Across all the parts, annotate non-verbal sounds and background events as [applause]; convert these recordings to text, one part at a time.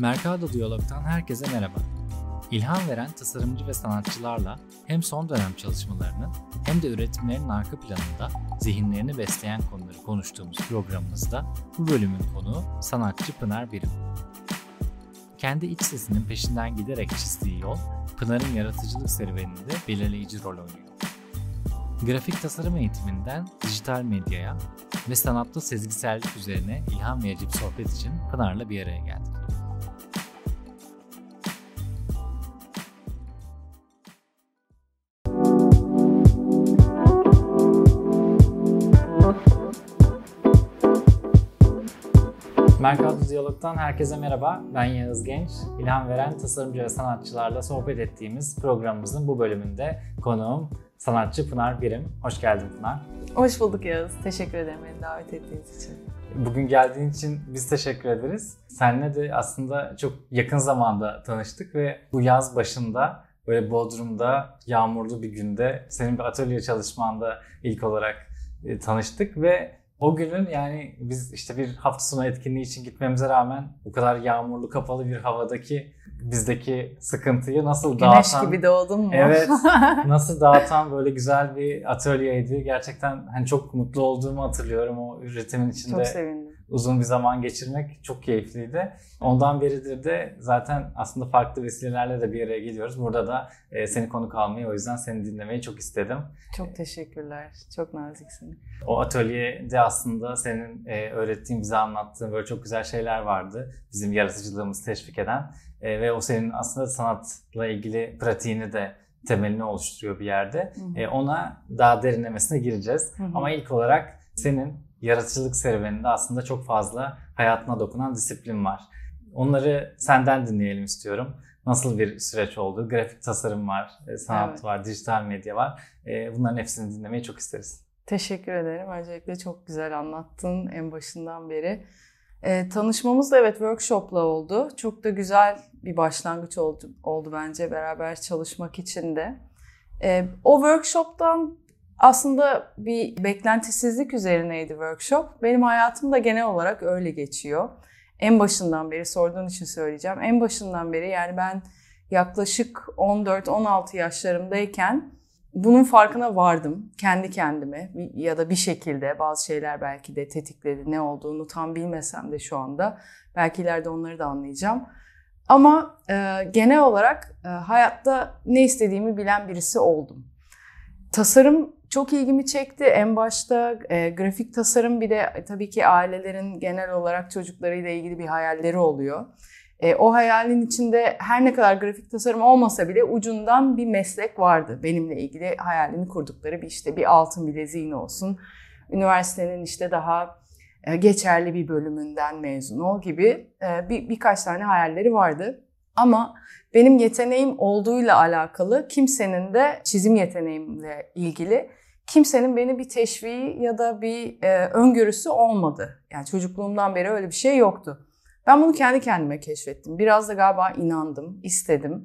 Mercado Diyalog'tan herkese merhaba. İlham veren tasarımcı ve sanatçılarla hem son dönem çalışmalarının hem de üretimlerin arka planında zihinlerini besleyen konuları konuştuğumuz programımızda bu bölümün konuğu sanatçı Pınar Birim. Kendi iç sesinin peşinden giderek çizdiği yol, Pınar'ın yaratıcılık serüveninde belirleyici rol oynuyor. Grafik tasarım eğitiminden dijital medyaya ve sanatta sezgisellik üzerine ilham verici bir sohbet için Pınar'la bir araya geldik. Mercado Diyalog'dan herkese merhaba. Ben Yağız Genç. İlham veren tasarımcı ve sanatçılarla sohbet ettiğimiz programımızın bu bölümünde konuğum sanatçı Pınar Birim. Hoş geldin Pınar. Hoş bulduk Yağız. Teşekkür ederim beni davet ettiğiniz için. Bugün geldiğin için biz teşekkür ederiz. Seninle de aslında çok yakın zamanda tanıştık ve bu yaz başında böyle Bodrum'da yağmurlu bir günde senin bir atölye çalışmanda ilk olarak e, tanıştık ve o günün yani biz işte bir hafta sonu etkinliği için gitmemize rağmen bu kadar yağmurlu kapalı bir havadaki bizdeki sıkıntıyı nasıl Güneş dağıtan... gibi doğdun mu? Evet. [laughs] Nasıl dağıtan böyle güzel bir atölyeydi. Gerçekten hani çok mutlu olduğumu hatırlıyorum o üretimin içinde. Çok sevindim. Uzun bir zaman geçirmek çok keyifliydi. Ondan beridir de zaten aslında farklı vesilelerle de bir araya geliyoruz. Burada da e, seni konuk almayı o yüzden seni dinlemeyi çok istedim. Çok teşekkürler. Çok naziksin. O atölyede aslında senin e, öğrettiğin, bize anlattığın böyle çok güzel şeyler vardı. Bizim yaratıcılığımızı teşvik eden. E, ve o senin aslında sanatla ilgili pratiğini de temelini oluşturuyor bir yerde. Hı hı. E, ona daha derinlemesine gireceğiz. Hı hı. Ama ilk olarak senin yaratıcılık serüveninde aslında çok fazla hayatına dokunan disiplin var. Onları senden dinleyelim istiyorum. Nasıl bir süreç oldu? Grafik tasarım var, e, sanat Evet. var, dijital medya var. E, bunların hepsini dinlemeyi çok isteriz. Teşekkür ederim. Öncelikle çok güzel anlattın en başından beri. Ee, tanışmamız da evet workshopla oldu. Çok da güzel bir başlangıç oldu, oldu bence beraber çalışmak için de. Ee, o workshoptan aslında bir beklentisizlik üzerineydi workshop. Benim hayatım da genel olarak öyle geçiyor. En başından beri sorduğun için söyleyeceğim. En başından beri yani ben yaklaşık 14-16 yaşlarımdayken bunun farkına vardım kendi kendime ya da bir şekilde bazı şeyler belki de tetikledi ne olduğunu tam bilmesem de şu anda belki ileride onları da anlayacağım. Ama e, genel olarak e, hayatta ne istediğimi bilen birisi oldum. Tasarım çok ilgimi çekti. En başta e, grafik tasarım bir de e, tabii ki ailelerin genel olarak çocuklarıyla ilgili bir hayalleri oluyor. E, o hayalin içinde her ne kadar grafik tasarım olmasa bile ucundan bir meslek vardı. Benimle ilgili hayalini kurdukları bir işte bir altın bileziğin olsun. Üniversitenin işte daha e, geçerli bir bölümünden mezun ol gibi e, bir, birkaç tane hayalleri vardı. Ama benim yeteneğim olduğuyla alakalı kimsenin de çizim yeteneğimle ilgili kimsenin beni bir teşviği ya da bir e, öngörüsü olmadı. Yani çocukluğumdan beri öyle bir şey yoktu. Ben bunu kendi kendime keşfettim. Biraz da galiba inandım, istedim.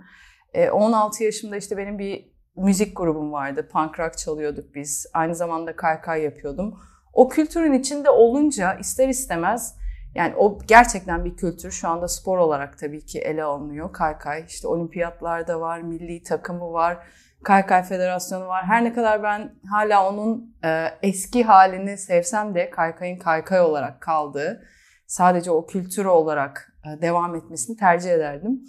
E, 16 yaşımda işte benim bir müzik grubum vardı. Punk rock çalıyorduk biz. Aynı zamanda kaykay yapıyordum. O kültürün içinde olunca ister istemez yani o gerçekten bir kültür. Şu anda spor olarak tabii ki ele alınıyor. Kaykay işte olimpiyatlarda var, milli takımı var, Kaykay Federasyonu var. Her ne kadar ben hala onun e, eski halini sevsem de kaykayın kaykay olarak kaldığı, sadece o kültürü olarak e, devam etmesini tercih ederdim.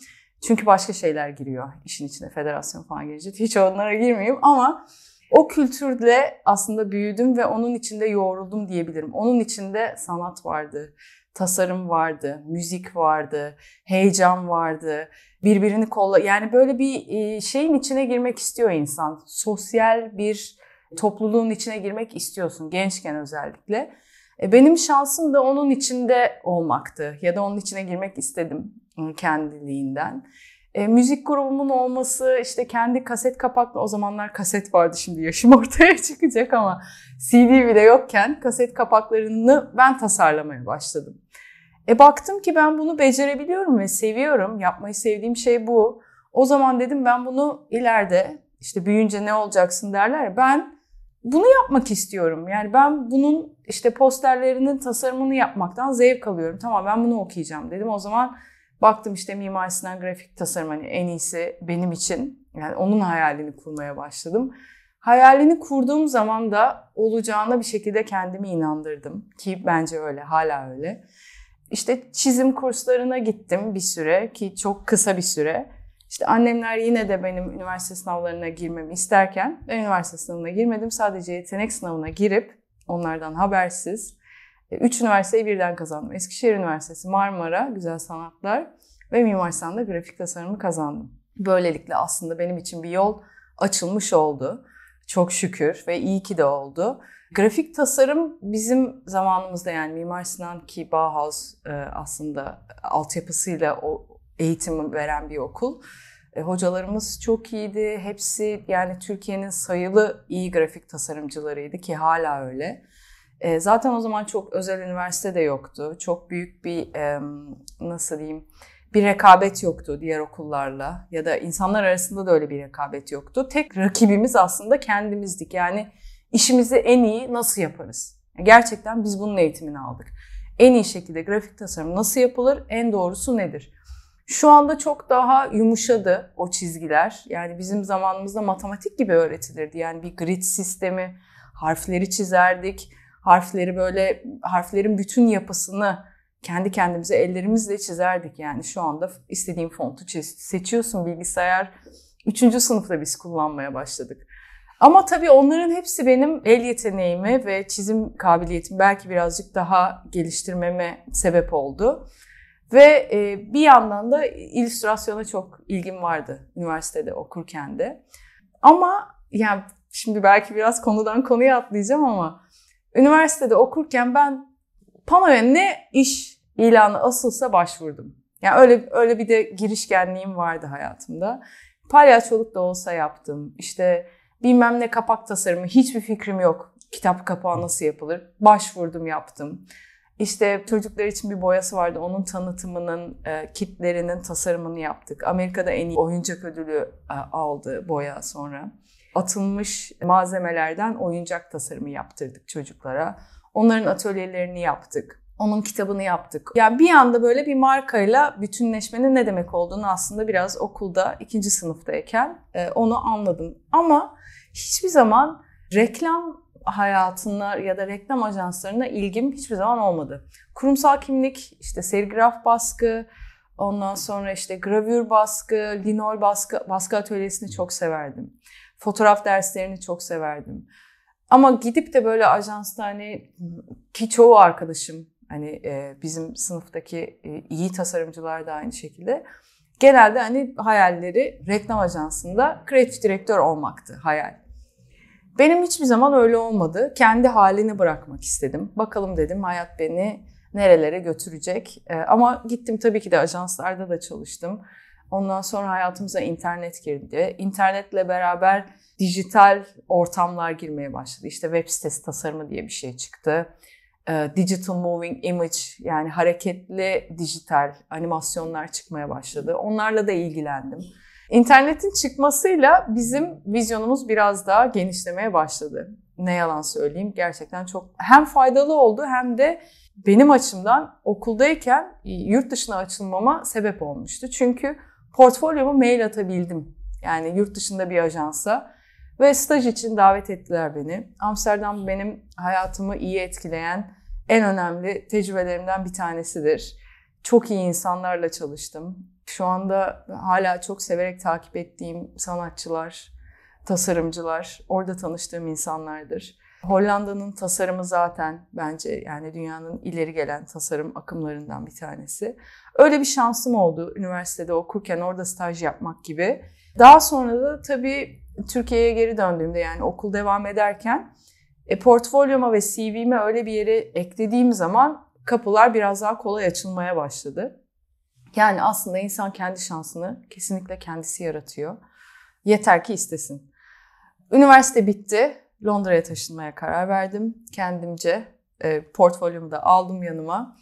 Çünkü başka şeyler giriyor işin içine, federasyon falan girince. Hiç onlara girmeyeyim ama o kültürle aslında büyüdüm ve onun içinde yoğruldum diyebilirim. Onun içinde sanat vardı, tasarım vardı, müzik vardı, heyecan vardı, birbirini kolla. Yani böyle bir e, şeyin içine girmek istiyor insan. Sosyal bir topluluğun içine girmek istiyorsun gençken özellikle. E, Benim şansım da onun içinde olmaktı ya da onun içine girmek istedim e, kendiliğinden. E, müzik grubumun olması, işte kendi kaset kapaklı, o zamanlar kaset vardı şimdi yaşım [laughs] ortaya çıkacak ama CD bile yokken kaset kapaklarını ben tasarlamaya başladım. E baktım ki ben bunu becerebiliyorum ve seviyorum. Yapmayı sevdiğim şey bu. O zaman dedim ben bunu ileride işte büyüyünce ne olacaksın derler ben bunu yapmak istiyorum. Yani ben bunun işte posterlerinin tasarımını yapmaktan zevk alıyorum. Tamam ben bunu okuyacağım dedim. O zaman Baktım işte Mimar Sinan grafik tasarım hani en iyisi benim için. Yani onun hayalini kurmaya başladım. Hayalini kurduğum zaman da olacağına bir şekilde kendimi inandırdım. Ki bence öyle, hala öyle. İşte çizim kurslarına gittim bir süre ki çok kısa bir süre. İşte annemler yine de benim üniversite sınavlarına girmemi isterken ben üniversite sınavına girmedim. Sadece yetenek sınavına girip onlardan habersiz e, üç üniversiteyi birden kazandım. Eskişehir Üniversitesi, Marmara, Güzel Sanatlar ve Mimar Sinan'da grafik tasarımı kazandım. Böylelikle aslında benim için bir yol açılmış oldu. Çok şükür ve iyi ki de oldu. Grafik tasarım bizim zamanımızda yani Mimar Sinan ki Bauhaus e, aslında altyapısıyla o eğitimi veren bir okul. E, hocalarımız çok iyiydi. Hepsi yani Türkiye'nin sayılı iyi grafik tasarımcılarıydı ki hala öyle. E, zaten o zaman çok özel üniversite de yoktu. Çok büyük bir nasıl diyeyim bir rekabet yoktu diğer okullarla ya da insanlar arasında da öyle bir rekabet yoktu. Tek rakibimiz aslında kendimizdik. Yani işimizi en iyi nasıl yaparız? Gerçekten biz bunun eğitimini aldık. En iyi şekilde grafik tasarım nasıl yapılır? En doğrusu nedir? Şu anda çok daha yumuşadı o çizgiler. Yani bizim zamanımızda matematik gibi öğretilirdi. Yani bir grid sistemi, harfleri çizerdik. Harfleri böyle, harflerin bütün yapısını kendi kendimize ellerimizle çizerdik. Yani şu anda istediğin fontu seçiyorsun bilgisayar. Üçüncü sınıfta biz kullanmaya başladık. Ama tabii onların hepsi benim el yeteneğimi ve çizim kabiliyetimi belki birazcık daha geliştirmeme sebep oldu. Ve e, bir yandan da illüstrasyona çok ilgim vardı üniversitede okurken de. Ama yani şimdi belki biraz konudan konuya atlayacağım ama üniversitede okurken ben panoya ne iş ilanı asılsa başvurdum. Yani öyle öyle bir de girişkenliğim vardı hayatımda. Palyaçoluk da olsa yaptım. İşte bilmem ne kapak tasarımı hiçbir fikrim yok. Kitap kapağı nasıl yapılır? Başvurdum yaptım. İşte çocuklar için bir boyası vardı. Onun tanıtımının, e, kitlerinin tasarımını yaptık. Amerika'da en iyi oyuncak ödülü e, aldı boya sonra. Atılmış malzemelerden oyuncak tasarımı yaptırdık çocuklara. Onların atölyelerini yaptık. Onun kitabını yaptık. Yani bir anda böyle bir markayla bütünleşmenin ne demek olduğunu aslında biraz okulda ikinci sınıftayken e, onu anladım. Ama hiçbir zaman reklam hayatına ya da reklam ajanslarına ilgim hiçbir zaman olmadı. Kurumsal kimlik, işte serigraf baskı, ondan sonra işte gravür baskı, linol baskı, baskı atölyesini çok severdim. Fotoğraf derslerini çok severdim. Ama gidip de böyle ajansta hani ki çoğu arkadaşım hani e, bizim sınıftaki e, iyi tasarımcılar da aynı şekilde genelde hani hayalleri reklam ajansında kreatif direktör olmaktı hayal. Benim hiçbir zaman öyle olmadı. Kendi halini bırakmak istedim. Bakalım dedim hayat beni nerelere götürecek. Ee, ama gittim tabii ki de ajanslarda da çalıştım. Ondan sonra hayatımıza internet girdi. İnternetle beraber dijital ortamlar girmeye başladı. İşte web sitesi tasarımı diye bir şey çıktı. Ee, digital moving image yani hareketli dijital animasyonlar çıkmaya başladı. Onlarla da ilgilendim. İnternetin çıkmasıyla bizim vizyonumuz biraz daha genişlemeye başladı. Ne yalan söyleyeyim gerçekten çok hem faydalı oldu hem de benim açımdan okuldayken yurt dışına açılmama sebep olmuştu. Çünkü portfolyomu mail atabildim. Yani yurt dışında bir ajansa ve staj için davet ettiler beni. Amsterdam benim hayatımı iyi etkileyen en önemli tecrübelerimden bir tanesidir. Çok iyi insanlarla çalıştım. Şu anda hala çok severek takip ettiğim sanatçılar, tasarımcılar, orada tanıştığım insanlardır. Hollanda'nın tasarımı zaten bence yani dünyanın ileri gelen tasarım akımlarından bir tanesi. Öyle bir şansım oldu üniversitede okurken orada staj yapmak gibi. Daha sonra da tabii Türkiye'ye geri döndüğümde yani okul devam ederken e, portfolyoma ve CV'me öyle bir yere eklediğim zaman kapılar biraz daha kolay açılmaya başladı. Yani aslında insan kendi şansını kesinlikle kendisi yaratıyor. Yeter ki istesin. Üniversite bitti. Londra'ya taşınmaya karar verdim. Kendimce e, portfolyomu da aldım yanıma.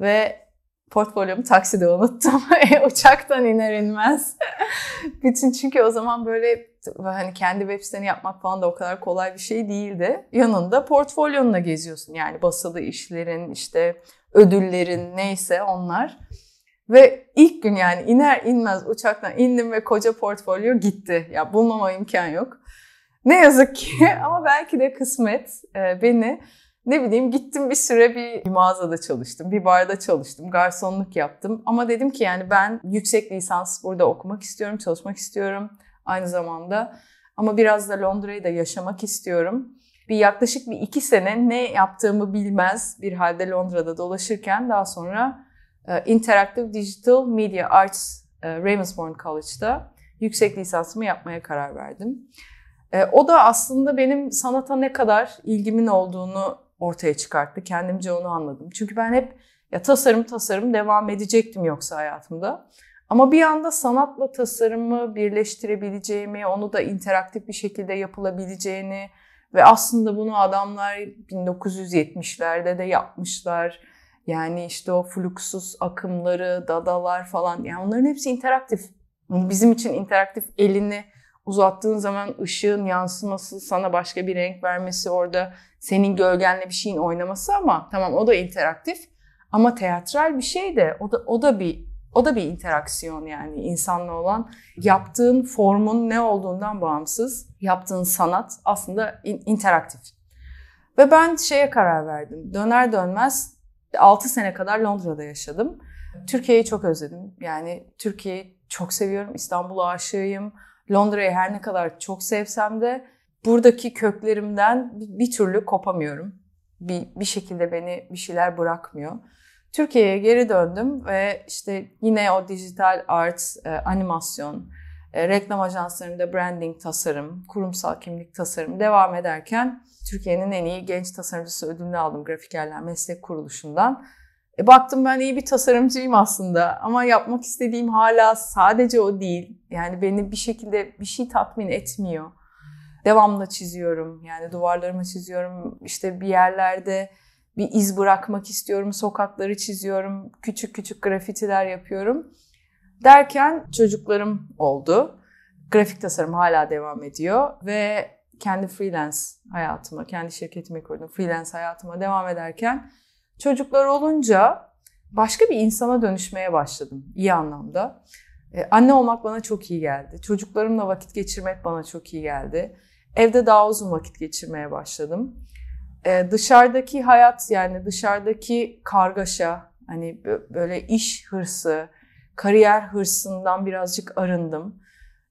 Ve portfolyomu takside unuttum. [laughs] Uçaktan iner inmez. [laughs] Bütün çünkü o zaman böyle hani kendi web siteni yapmak falan da o kadar kolay bir şey değildi. Yanında portfolyonla geziyorsun. Yani basılı işlerin, işte ödüllerin neyse onlar. Ve ilk gün yani iner inmez uçaktan indim ve koca portfolyo gitti. Ya bulmama imkan yok. Ne yazık ki [laughs] ama belki de kısmet e, beni ne bileyim gittim bir süre bir mağazada çalıştım, bir barda çalıştım, garsonluk yaptım. Ama dedim ki yani ben yüksek lisans burada okumak istiyorum, çalışmak istiyorum aynı zamanda. Ama biraz da Londra'yı da yaşamak istiyorum. Bir yaklaşık bir iki sene ne yaptığımı bilmez bir halde Londra'da dolaşırken daha sonra Interactive Digital Media Arts e, Ravensbourne College'da yüksek lisansımı yapmaya karar verdim. E, o da aslında benim sanata ne kadar ilgimin olduğunu ortaya çıkarttı. Kendimce onu anladım. Çünkü ben hep ya tasarım tasarım devam edecektim yoksa hayatımda. Ama bir anda sanatla tasarımı birleştirebileceğimi, onu da interaktif bir şekilde yapılabileceğini ve aslında bunu adamlar 1970'lerde de yapmışlar. Yani işte o fluxus akımları, dadalar falan yani onların hepsi interaktif. Bizim için interaktif elini uzattığın zaman ışığın yansıması, sana başka bir renk vermesi, orada senin gölgenle bir şeyin oynaması ama tamam o da interaktif. Ama teatral bir şey de o da o da bir o da bir interaksiyon yani insanla olan yaptığın formun ne olduğundan bağımsız yaptığın sanat aslında interaktif. Ve ben şeye karar verdim. Döner dönmez 6 sene kadar Londra'da yaşadım. Türkiye'yi çok özledim. Yani Türkiye'yi çok seviyorum. İstanbul'a aşığıyım. Londra'yı her ne kadar çok sevsem de buradaki köklerimden bir, türlü kopamıyorum. Bir, bir şekilde beni bir şeyler bırakmıyor. Türkiye'ye geri döndüm ve işte yine o dijital art, e, animasyon, e, reklam ajanslarında branding tasarım, kurumsal kimlik tasarım devam ederken Türkiye'nin en iyi genç tasarımcısı ödülünü aldım Grafikerler Meslek Kuruluşu'ndan. E, baktım ben iyi bir tasarımcıyım aslında ama yapmak istediğim hala sadece o değil. Yani beni bir şekilde bir şey tatmin etmiyor. Devamlı çiziyorum. Yani duvarlarımı çiziyorum. İşte bir yerlerde bir iz bırakmak istiyorum. Sokakları çiziyorum. Küçük küçük grafitiler yapıyorum. Derken çocuklarım oldu. Grafik tasarım hala devam ediyor ve kendi freelance hayatıma, kendi şirketimi kurdum. Freelance hayatıma devam ederken çocuklar olunca başka bir insana dönüşmeye başladım iyi anlamda. Ee, anne olmak bana çok iyi geldi. Çocuklarımla vakit geçirmek bana çok iyi geldi. Evde daha uzun vakit geçirmeye başladım. Ee, dışarıdaki hayat yani dışarıdaki kargaşa, hani böyle iş hırsı, kariyer hırsından birazcık arındım.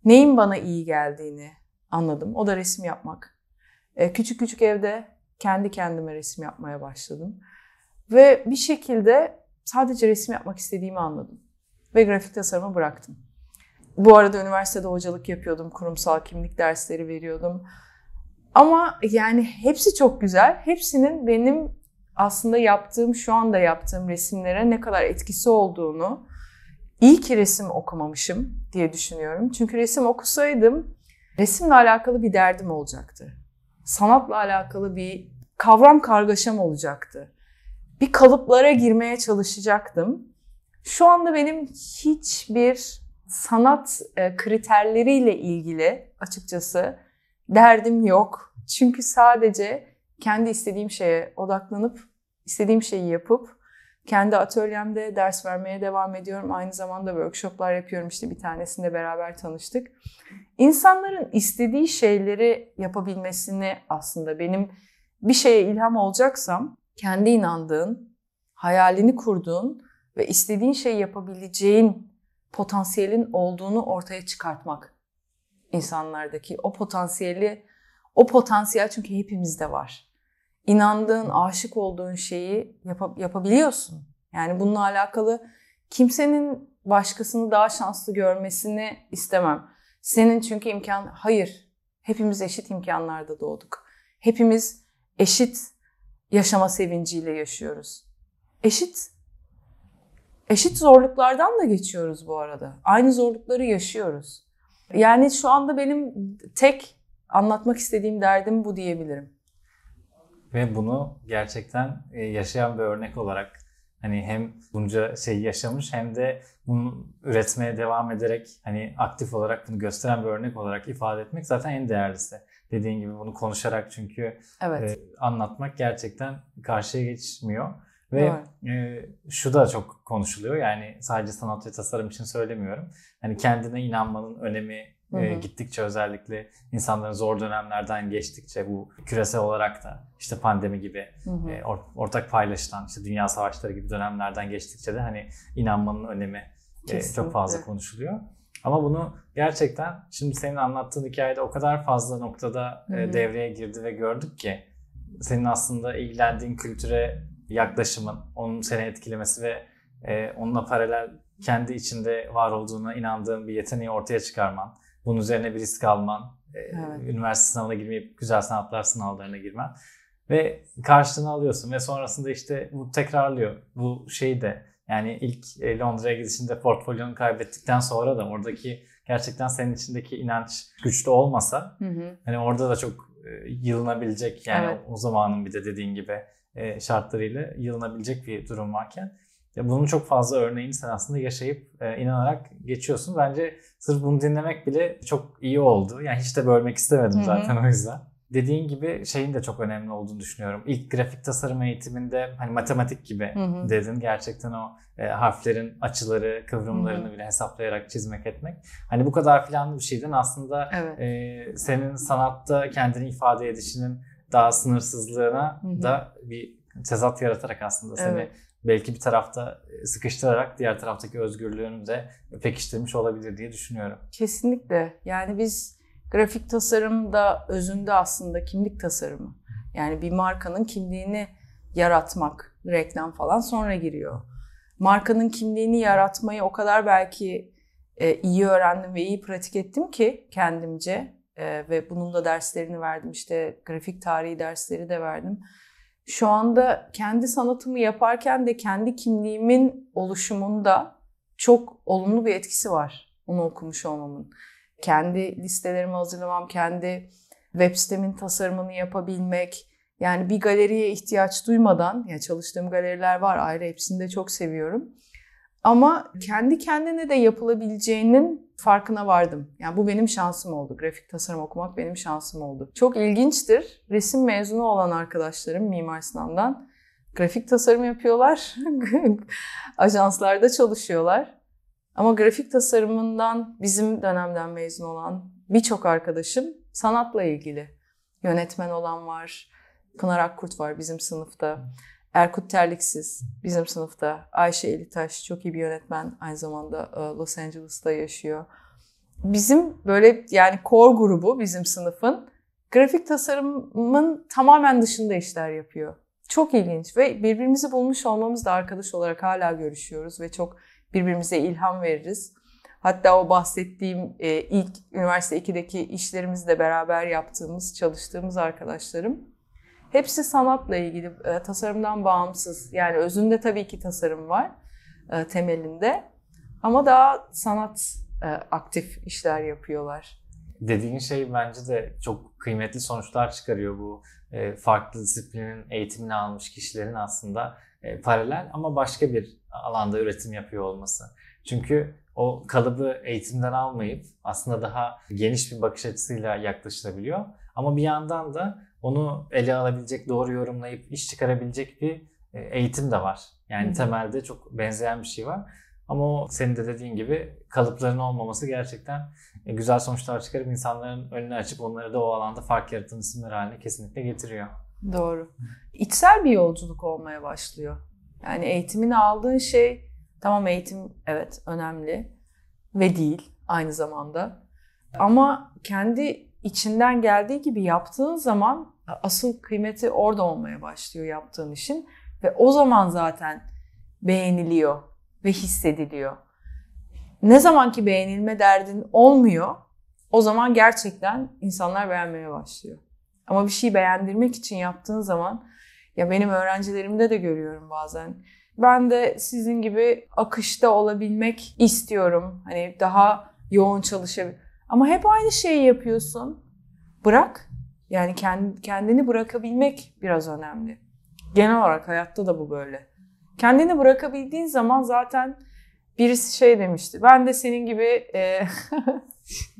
Neyin bana iyi geldiğini anladım. O da resim yapmak. Ee, küçük küçük evde kendi kendime resim yapmaya başladım. Ve bir şekilde sadece resim yapmak istediğimi anladım. Ve grafik tasarımı bıraktım. Bu arada üniversitede hocalık yapıyordum. Kurumsal kimlik dersleri veriyordum. Ama yani hepsi çok güzel. Hepsinin benim aslında yaptığım, şu anda yaptığım resimlere ne kadar etkisi olduğunu iyi ki resim okumamışım diye düşünüyorum. Çünkü resim okusaydım resimle alakalı bir derdim olacaktı. Sanatla alakalı bir kavram kargaşam olacaktı. Bir kalıplara girmeye çalışacaktım. Şu anda benim hiçbir sanat e, kriterleriyle ilgili açıkçası derdim yok. Çünkü sadece kendi istediğim şeye odaklanıp istediğim şeyi yapıp kendi atölyemde ders vermeye devam ediyorum. Aynı zamanda workshoplar yapıyorum. İşte bir tanesinde beraber tanıştık. İnsanların istediği şeyleri yapabilmesini aslında benim bir şeye ilham olacaksam kendi inandığın, hayalini kurduğun ve istediğin şeyi yapabileceğin potansiyelin olduğunu ortaya çıkartmak insanlardaki o potansiyeli o potansiyel çünkü hepimizde var. İnandığın, aşık olduğun şeyi yap- yapabiliyorsun. Yani bununla alakalı kimsenin başkasını daha şanslı görmesini istemem. Senin çünkü imkan hayır. Hepimiz eşit imkanlarda doğduk. Hepimiz eşit yaşama sevinciyle yaşıyoruz. Eşit eşit zorluklardan da geçiyoruz bu arada. Aynı zorlukları yaşıyoruz. Yani şu anda benim tek anlatmak istediğim derdim bu diyebilirim. Ve bunu gerçekten e, yaşayan bir örnek olarak hani hem bunca şeyi yaşamış hem de bunu üretmeye devam ederek hani aktif olarak bunu gösteren bir örnek olarak ifade etmek zaten en değerlisi. Dediğin gibi bunu konuşarak çünkü evet. e, anlatmak gerçekten karşıya geçmiyor. Ve e, şu da çok konuşuluyor yani sadece sanat ve tasarım için söylemiyorum. Hani kendine inanmanın önemi e, gittikçe özellikle insanların zor dönemlerden geçtikçe bu küresel olarak da işte pandemi gibi e, or, ortak paylaşılan işte dünya savaşları gibi dönemlerden geçtikçe de hani inanmanın önemi e, çok fazla konuşuluyor. Ama bunu gerçekten şimdi senin anlattığın hikayede o kadar fazla noktada e, devreye girdi ve gördük ki senin aslında ilgilendiğin kültüre yaklaşımın, onun seni etkilemesi ve e, onunla paralel kendi içinde var olduğuna inandığın bir yeteneği ortaya çıkarman, bunun üzerine bir risk alman, e, evet. üniversite sınavına girmeyip güzel sanatlar sınavlarına girmen ve karşılığını alıyorsun ve sonrasında işte bu tekrarlıyor. Bu şeyi de yani ilk e, Londra'ya gidişinde portfolyonu kaybettikten sonra da oradaki gerçekten senin içindeki inanç güçlü olmasa hı hı. hani orada da çok e, yılınabilecek yani evet. o zamanın bir de dediğin gibi şartlarıyla yılınabilecek bir durum varken ya bunun çok fazla örneğini sen aslında yaşayıp e, inanarak geçiyorsun. Bence sırf bunu dinlemek bile çok iyi oldu. Yani hiç de bölmek istemedim zaten Hı-hı. o yüzden. Dediğin gibi şeyin de çok önemli olduğunu düşünüyorum. İlk grafik tasarım eğitiminde hani matematik gibi Hı-hı. dedin. Gerçekten o e, harflerin açıları, kıvrımlarını Hı-hı. bile hesaplayarak çizmek etmek. Hani bu kadar planlı bir şeyden aslında evet. e, senin sanatta kendini ifade edişinin daha sınırsızlığına Hı-hı. da bir tezat yaratarak aslında seni evet. Belki bir tarafta sıkıştırarak diğer taraftaki özgürlüğünü de pekiştirmiş olabilir diye düşünüyorum. Kesinlikle. Yani biz grafik tasarım da özünde aslında kimlik tasarımı. Yani bir markanın kimliğini yaratmak, reklam falan sonra giriyor. Markanın kimliğini yaratmayı o kadar belki e, iyi öğrendim ve iyi pratik ettim ki kendimce ee, ve bunun da derslerini verdim. İşte grafik tarihi dersleri de verdim. Şu anda kendi sanatımı yaparken de kendi kimliğimin oluşumunda çok olumlu bir etkisi var onu okumuş olmamın. Kendi listelerimi hazırlamam, kendi web sitemin tasarımını yapabilmek, yani bir galeriye ihtiyaç duymadan, ya çalıştığım galeriler var ayrı hepsini de çok seviyorum. Ama kendi kendine de yapılabileceğinin farkına vardım. Yani bu benim şansım oldu. Grafik tasarım okumak benim şansım oldu. Çok ilginçtir. Resim mezunu olan arkadaşlarım Mimar Sinan'dan grafik tasarım yapıyorlar. [laughs] Ajanslarda çalışıyorlar. Ama grafik tasarımından bizim dönemden mezun olan birçok arkadaşım sanatla ilgili. Yönetmen olan var. Pınar Akkurt var bizim sınıfta. Erkut Terliksiz bizim sınıfta. Ayşe Elitaş çok iyi bir yönetmen. Aynı zamanda e, Los Angeles'ta yaşıyor. Bizim böyle yani core grubu bizim sınıfın grafik tasarımın tamamen dışında işler yapıyor. Çok ilginç ve birbirimizi bulmuş olmamız da arkadaş olarak hala görüşüyoruz ve çok birbirimize ilham veririz. Hatta o bahsettiğim e, ilk üniversite 2'deki işlerimizle beraber yaptığımız, çalıştığımız arkadaşlarım Hepsi sanatla ilgili, e, tasarımdan bağımsız. Yani özünde tabii ki tasarım var e, temelinde. Ama daha sanat e, aktif işler yapıyorlar. Dediğin şey bence de çok kıymetli sonuçlar çıkarıyor bu e, farklı disiplinin eğitimini almış kişilerin aslında e, paralel ama başka bir alanda üretim yapıyor olması. Çünkü o kalıbı eğitimden almayıp aslında daha geniş bir bakış açısıyla yaklaşılabiliyor. Ama bir yandan da onu ele alabilecek, doğru yorumlayıp iş çıkarabilecek bir e, eğitim de var. Yani Hı-hı. temelde çok benzeyen bir şey var. Ama o senin de dediğin gibi kalıpların olmaması gerçekten e, güzel sonuçlar çıkarıp insanların önünü açıp onları da o alanda fark yaratan isimler haline kesinlikle getiriyor. Doğru. İçsel bir yolculuk olmaya başlıyor. Yani eğitimini aldığın şey tamam eğitim evet önemli ve değil aynı zamanda. Ama kendi içinden geldiği gibi yaptığın zaman asıl kıymeti orada olmaya başlıyor yaptığın işin ve o zaman zaten beğeniliyor ve hissediliyor. Ne zaman ki beğenilme derdin olmuyor, o zaman gerçekten insanlar beğenmeye başlıyor. Ama bir şey beğendirmek için yaptığın zaman ya benim öğrencilerimde de görüyorum bazen. Ben de sizin gibi akışta olabilmek istiyorum. Hani daha yoğun çalışabilir. Ama hep aynı şeyi yapıyorsun. Bırak. Yani kendini bırakabilmek biraz önemli. Genel olarak hayatta da bu böyle. Kendini bırakabildiğin zaman zaten birisi şey demişti. Ben de senin gibi e,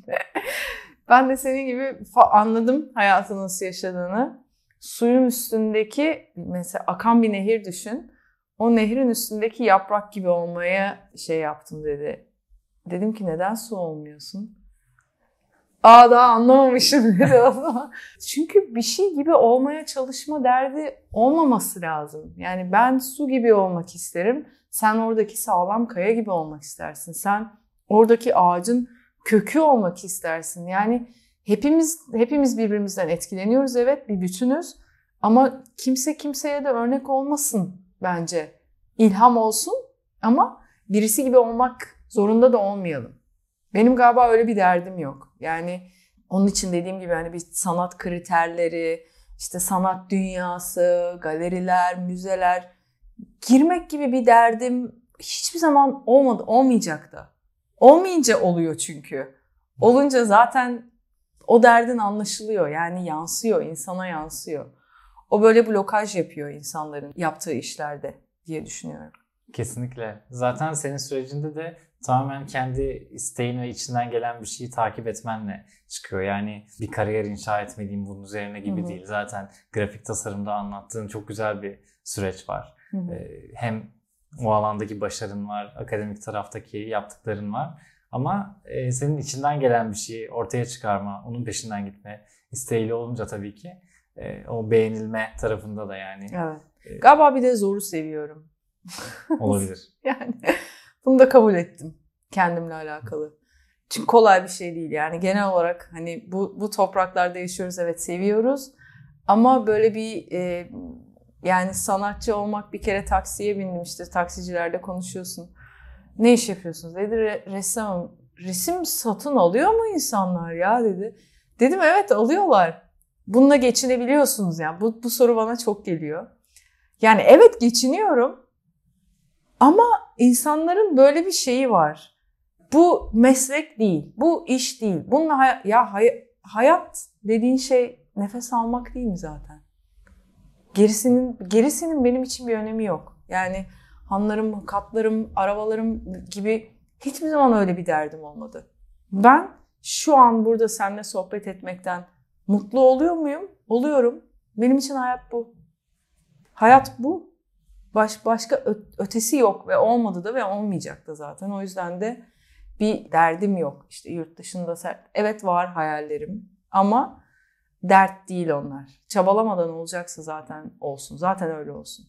[laughs] ben de senin gibi anladım hayatı nasıl yaşadığını. Suyun üstündeki mesela akan bir nehir düşün. o nehrin üstündeki yaprak gibi olmaya şey yaptım dedi. Dedim ki neden su olmuyorsun? Aa daha anlamamışım [laughs] dedi o zaman. Çünkü bir şey gibi olmaya çalışma derdi olmaması lazım. Yani ben su gibi olmak isterim. Sen oradaki sağlam kaya gibi olmak istersin. Sen oradaki ağacın kökü olmak istersin. Yani hepimiz hepimiz birbirimizden etkileniyoruz evet bir bütünüz. Ama kimse kimseye de örnek olmasın bence. İlham olsun ama birisi gibi olmak zorunda da olmayalım. Benim galiba öyle bir derdim yok. Yani onun için dediğim gibi hani bir sanat kriterleri, işte sanat dünyası, galeriler, müzeler girmek gibi bir derdim hiçbir zaman olmadı, olmayacak da. Olmayınca oluyor çünkü. Olunca zaten o derdin anlaşılıyor. Yani yansıyor, insana yansıyor. O böyle blokaj yapıyor insanların yaptığı işlerde diye düşünüyorum. Kesinlikle. Zaten senin sürecinde de tamamen kendi isteğin ve içinden gelen bir şeyi takip etmenle çıkıyor. Yani bir kariyer inşa etmeliyim bunun üzerine gibi hı hı. değil. Zaten grafik tasarımda anlattığın çok güzel bir süreç var. Hı hı. Ee, hem o alandaki başarın var, akademik taraftaki yaptıkların var. Ama e, senin içinden gelen bir şeyi ortaya çıkarma, onun peşinden gitme isteğiyle olunca tabii ki e, o beğenilme tarafında da yani. Evet. E, Galiba bir de zoru seviyorum. Olabilir. [laughs] yani bunu da kabul ettim kendimle alakalı. Çünkü kolay bir şey değil yani genel olarak hani bu bu topraklarda yaşıyoruz evet seviyoruz ama böyle bir e, yani sanatçı olmak bir kere taksiye bindim işte taksicilerde konuşuyorsun. Ne iş yapıyorsunuz dedi Re, ressam resim satın alıyor mu insanlar ya dedi. Dedim evet alıyorlar. Bununla geçinebiliyorsunuz yani. Bu, bu soru bana çok geliyor. Yani evet geçiniyorum ama insanların böyle bir şeyi var. Bu meslek değil, bu iş değil. Bununla hay- ya hay- hayat dediğin şey nefes almak değil mi zaten? Gerisinin gerisinin benim için bir önemi yok. Yani hanlarım, katlarım, arabalarım gibi hiçbir zaman öyle bir derdim olmadı. Ben şu an burada seninle sohbet etmekten mutlu oluyor muyum? Oluyorum. Benim için hayat bu. Hayat bu. Baş, başka ötesi yok ve olmadı da ve olmayacak da zaten. O yüzden de bir derdim yok. İşte yurt dışında sert. Evet var hayallerim ama dert değil onlar. Çabalamadan olacaksa zaten olsun. Zaten öyle olsun.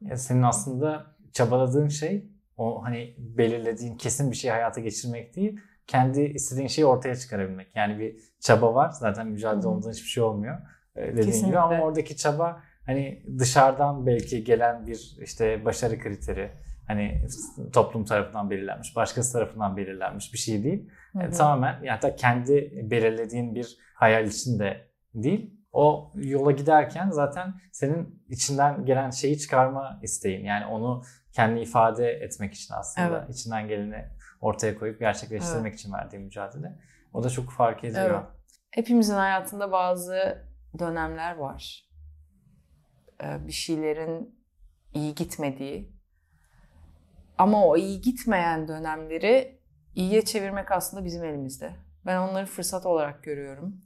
Ya senin aslında çabaladığın şey o hani belirlediğin kesin bir şey hayata geçirmek değil. Kendi istediğin şeyi ortaya çıkarabilmek. Yani bir çaba var. Zaten mücadele olmadan hiçbir şey olmuyor. Ee, dediğin Kesinlikle. gibi ama oradaki çaba hani dışarıdan belki gelen bir işte başarı kriteri hani toplum tarafından belirlenmiş, başkası tarafından belirlenmiş bir şey değil. Hı hı. E, tamamen hatta kendi belirlediğin bir hayal içinde değil. O yola giderken zaten senin içinden gelen şeyi çıkarma isteğin. Yani onu kendi ifade etmek için aslında evet. içinden geleni ortaya koyup gerçekleştirmek evet. için verdiği mücadele. O da çok fark ediyor. Evet. Hepimizin hayatında bazı dönemler var. E, bir şeylerin iyi gitmediği ama o iyi gitmeyen dönemleri iyiye çevirmek aslında bizim elimizde. Ben onları fırsat olarak görüyorum.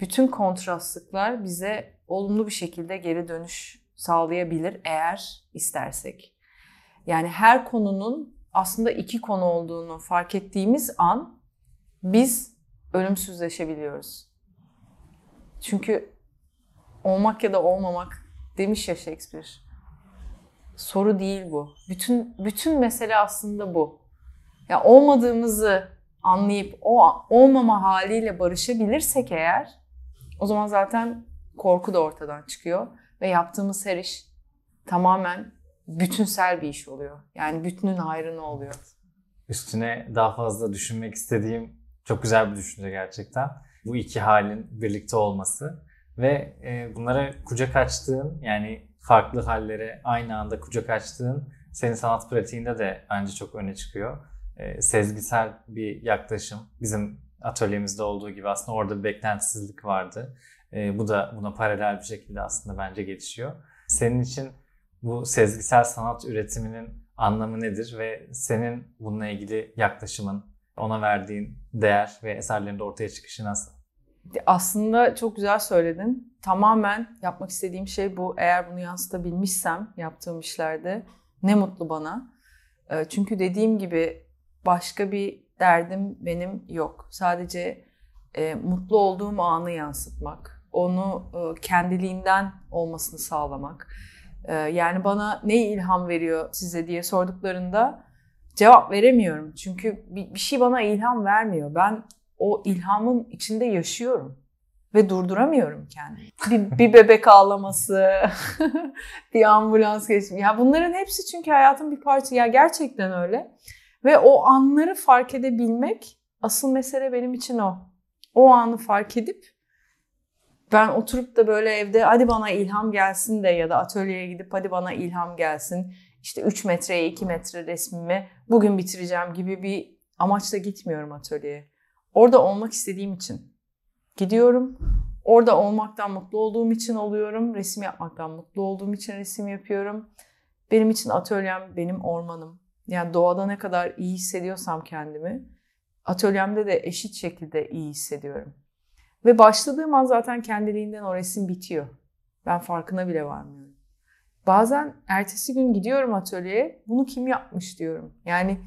Bütün kontrastlıklar bize olumlu bir şekilde geri dönüş sağlayabilir eğer istersek. Yani her konunun aslında iki konu olduğunu fark ettiğimiz an biz ölümsüzleşebiliyoruz. Çünkü olmak ya da olmamak Demiş ya Shakespeare. Soru değil bu. Bütün bütün mesele aslında bu. Ya olmadığımızı anlayıp o olmama haliyle barışabilirsek eğer o zaman zaten korku da ortadan çıkıyor ve yaptığımız her iş tamamen bütünsel bir iş oluyor. Yani bütünün hayrına oluyor. Üstüne daha fazla düşünmek istediğim çok güzel bir düşünce gerçekten. Bu iki halin birlikte olması ve e, bunlara kucak açtığın yani farklı hallere aynı anda kucak açtığın senin sanat pratiğinde de bence çok öne çıkıyor. E, sezgisel bir yaklaşım bizim atölyemizde olduğu gibi aslında orada bir beklentisizlik vardı. E, bu da buna paralel bir şekilde aslında bence gelişiyor. Senin için bu sezgisel sanat üretiminin anlamı nedir ve senin bununla ilgili yaklaşımın, ona verdiğin değer ve eserlerinde ortaya çıkışı nasıl? Aslında çok güzel söyledin. Tamamen yapmak istediğim şey bu. Eğer bunu yansıtabilmişsem yaptığım işlerde ne mutlu bana. Ee, çünkü dediğim gibi başka bir derdim benim yok. Sadece e, mutlu olduğum anı yansıtmak. Onu e, kendiliğinden olmasını sağlamak. E, yani bana ne ilham veriyor size diye sorduklarında cevap veremiyorum. Çünkü bir, bir şey bana ilham vermiyor. Ben o ilhamın içinde yaşıyorum ve durduramıyorum kendimi. Bir, bir bebek ağlaması, [laughs] bir ambulans geçimi. Ya bunların hepsi çünkü hayatın bir parçası. Ya gerçekten öyle. Ve o anları fark edebilmek asıl mesele benim için o. O anı fark edip ben oturup da böyle evde hadi bana ilham gelsin de ya da atölyeye gidip hadi bana ilham gelsin. İşte 3 metreye 2 metre resmimi bugün bitireceğim gibi bir amaçla gitmiyorum atölyeye. Orada olmak istediğim için gidiyorum. Orada olmaktan mutlu olduğum için oluyorum. Resim yapmaktan mutlu olduğum için resim yapıyorum. Benim için atölyem benim ormanım. Yani doğada ne kadar iyi hissediyorsam kendimi atölyemde de eşit şekilde iyi hissediyorum. Ve başladığım an zaten kendiliğinden o resim bitiyor. Ben farkına bile varmıyorum. Bazen ertesi gün gidiyorum atölyeye, bunu kim yapmış diyorum. Yani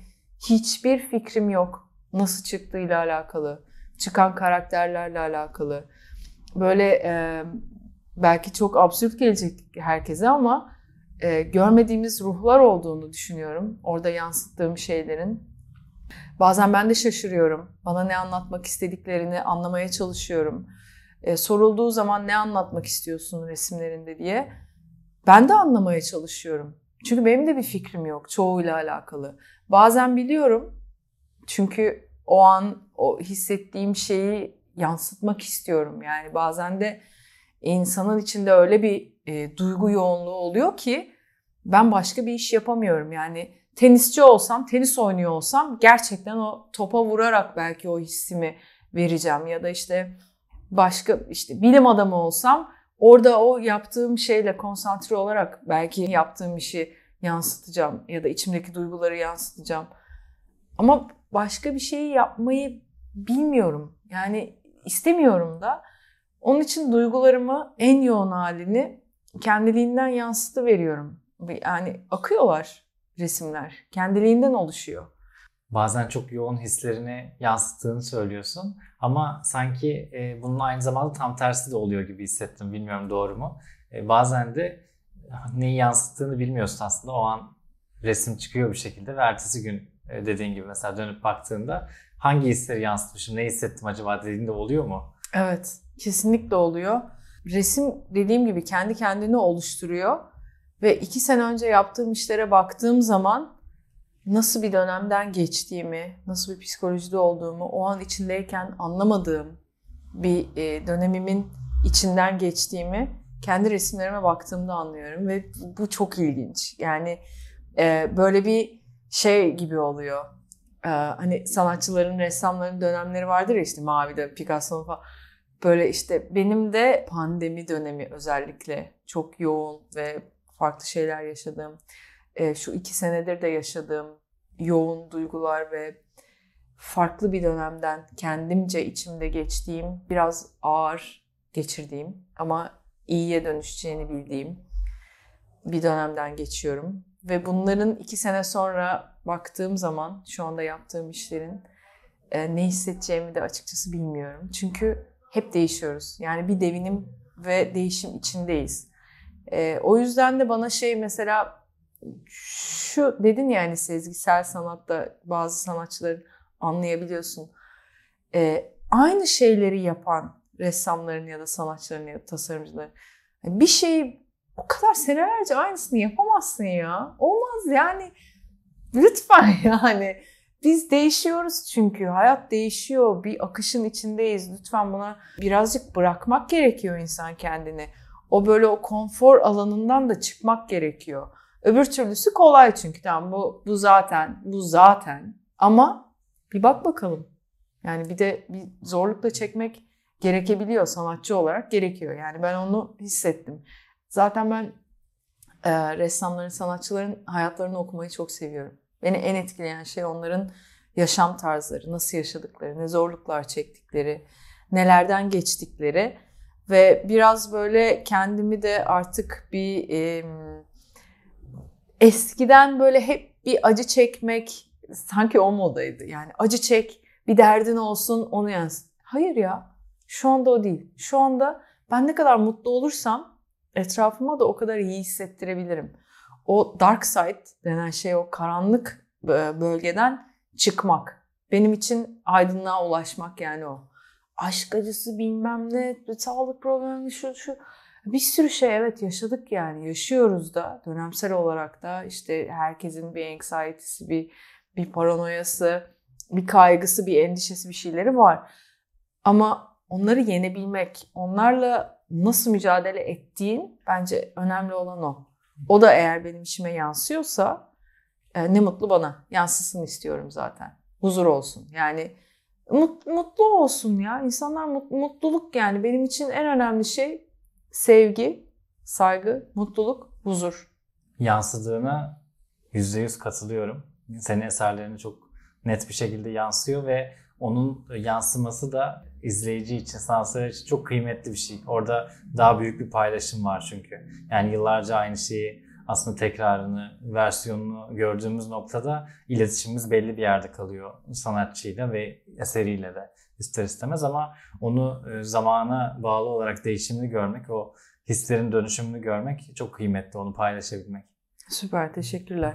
hiçbir fikrim yok nasıl çıktığıyla alakalı, çıkan karakterlerle alakalı. Böyle e, belki çok absürt gelecek herkese ama e, görmediğimiz ruhlar olduğunu düşünüyorum. Orada yansıttığım şeylerin. Bazen ben de şaşırıyorum. Bana ne anlatmak istediklerini anlamaya çalışıyorum. E, sorulduğu zaman ne anlatmak istiyorsun resimlerinde diye. Ben de anlamaya çalışıyorum. Çünkü benim de bir fikrim yok çoğuyla alakalı. Bazen biliyorum çünkü o an o hissettiğim şeyi yansıtmak istiyorum. Yani bazen de insanın içinde öyle bir e, duygu yoğunluğu oluyor ki ben başka bir iş yapamıyorum. Yani tenisçi olsam, tenis oynuyor olsam gerçekten o topa vurarak belki o hissimi vereceğim ya da işte başka işte bilim adamı olsam orada o yaptığım şeyle konsantre olarak belki yaptığım işi yansıtacağım ya da içimdeki duyguları yansıtacağım. Ama başka bir şeyi yapmayı bilmiyorum. Yani istemiyorum da. Onun için duygularımı en yoğun halini kendiliğinden yansıtı veriyorum. Yani akıyorlar resimler. Kendiliğinden oluşuyor. Bazen çok yoğun hislerini yansıttığını söylüyorsun. Ama sanki e, bunun aynı zamanda tam tersi de oluyor gibi hissettim. Bilmiyorum doğru mu? E, bazen de neyi yansıttığını bilmiyorsun aslında. O an resim çıkıyor bir şekilde ve ertesi gün dediğin gibi mesela dönüp baktığında hangi hisleri yansıtmışım, ne hissettim acaba dediğinde oluyor mu? Evet, kesinlikle oluyor. Resim dediğim gibi kendi kendini oluşturuyor ve iki sene önce yaptığım işlere baktığım zaman nasıl bir dönemden geçtiğimi, nasıl bir psikolojide olduğumu, o an içindeyken anlamadığım bir e, dönemimin içinden geçtiğimi kendi resimlerime baktığımda anlıyorum ve bu çok ilginç. Yani e, böyle bir şey gibi oluyor. E, hani sanatçıların, ressamların dönemleri vardır ya işte Mavi'de, Picasso'nun falan. Böyle işte benim de pandemi dönemi özellikle çok yoğun ve farklı şeyler yaşadığım, e, şu iki senedir de yaşadığım yoğun duygular ve farklı bir dönemden kendimce içimde geçtiğim, biraz ağır geçirdiğim ama iyiye dönüşeceğini bildiğim bir dönemden geçiyorum. Ve bunların iki sene sonra baktığım zaman şu anda yaptığım işlerin e, ne hissedeceğimi de açıkçası bilmiyorum. Çünkü hep değişiyoruz. Yani bir devinim ve değişim içindeyiz. E, o yüzden de bana şey mesela şu dedin yani sezgisel sanatta bazı sanatçıların anlayabiliyorsun. E, aynı şeyleri yapan ressamların ya da sanatçıların ya da tasarımcıların bir şeyi o kadar senelerce aynısını yapamazsın ya. Olmaz yani. Lütfen [laughs] yani. Biz değişiyoruz çünkü. Hayat değişiyor. Bir akışın içindeyiz. Lütfen buna birazcık bırakmak gerekiyor insan kendini. O böyle o konfor alanından da çıkmak gerekiyor. Öbür türlüsü kolay çünkü tamam bu bu zaten bu zaten ama bir bak bakalım. Yani bir de bir zorlukla çekmek gerekebiliyor sanatçı olarak gerekiyor. Yani ben onu hissettim. Zaten ben e, ressamların, sanatçıların hayatlarını okumayı çok seviyorum. Beni en etkileyen şey onların yaşam tarzları, nasıl yaşadıkları, ne zorluklar çektikleri, nelerden geçtikleri ve biraz böyle kendimi de artık bir e, eskiden böyle hep bir acı çekmek sanki o modaydı. Yani acı çek, bir derdin olsun, onu yansıt. Hayır ya. Şu anda o değil. Şu anda ben ne kadar mutlu olursam etrafıma da o kadar iyi hissettirebilirim. O dark side denen şey o karanlık bölgeden çıkmak. Benim için aydınlığa ulaşmak yani o. Aşk acısı bilmem ne, sağlık problemi şu şu. Bir sürü şey evet yaşadık yani. Yaşıyoruz da dönemsel olarak da işte herkesin bir anxiety'si, bir, bir paranoyası, bir kaygısı, bir endişesi bir şeyleri var. Ama onları yenebilmek, onlarla nasıl mücadele ettiğin bence önemli olan o. O da eğer benim işime yansıyorsa e, ne mutlu bana. Yansısın istiyorum zaten. Huzur olsun. Yani mut, mutlu olsun ya. İnsanlar mut, mutluluk yani benim için en önemli şey sevgi, saygı, mutluluk, huzur. Yansıdığına yüzde yüz katılıyorum. Senin eserlerine çok net bir şekilde yansıyor ve onun yansıması da izleyici için, sanatsever için çok kıymetli bir şey. Orada daha büyük bir paylaşım var çünkü. Yani yıllarca aynı şeyi aslında tekrarını, versiyonunu gördüğümüz noktada iletişimimiz belli bir yerde kalıyor sanatçıyla ve eseriyle de ister istemez ama onu e, zamana bağlı olarak değişimini görmek, o hislerin dönüşümünü görmek çok kıymetli, onu paylaşabilmek. Süper, teşekkürler.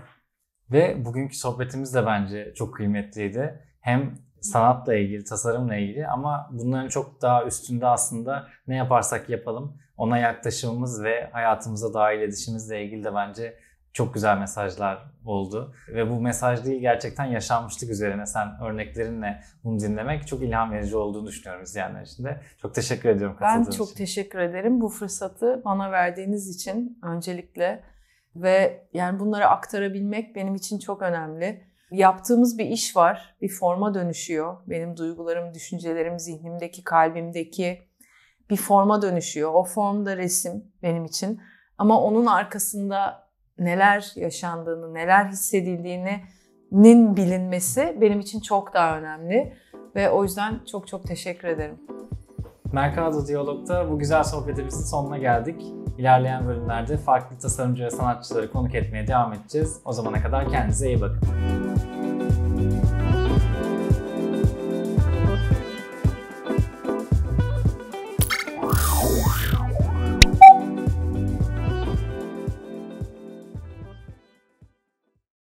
Ve bugünkü sohbetimiz de bence çok kıymetliydi. Hem sanatla ilgili, tasarımla ilgili ama bunların çok daha üstünde aslında ne yaparsak yapalım ona yaklaşımımız ve hayatımıza dahil edişimizle ilgili de bence çok güzel mesajlar oldu. Ve bu mesaj değil gerçekten yaşanmışlık üzerine sen örneklerinle bunu dinlemek çok ilham verici olduğunu düşünüyorum izleyenler için de. Çok teşekkür ediyorum katıldığınız için. Ben çok için. teşekkür ederim bu fırsatı bana verdiğiniz için öncelikle. Ve yani bunları aktarabilmek benim için çok önemli yaptığımız bir iş var. Bir forma dönüşüyor. Benim duygularım, düşüncelerim, zihnimdeki, kalbimdeki bir forma dönüşüyor. O formda resim benim için. Ama onun arkasında neler yaşandığını, neler hissedildiğinin bilinmesi benim için çok daha önemli. Ve o yüzden çok çok teşekkür ederim. Mercado Diyalog'da bu güzel sohbetimizin sonuna geldik. İlerleyen bölümlerde farklı tasarımcı ve sanatçıları konuk etmeye devam edeceğiz. O zamana kadar kendinize iyi bakın.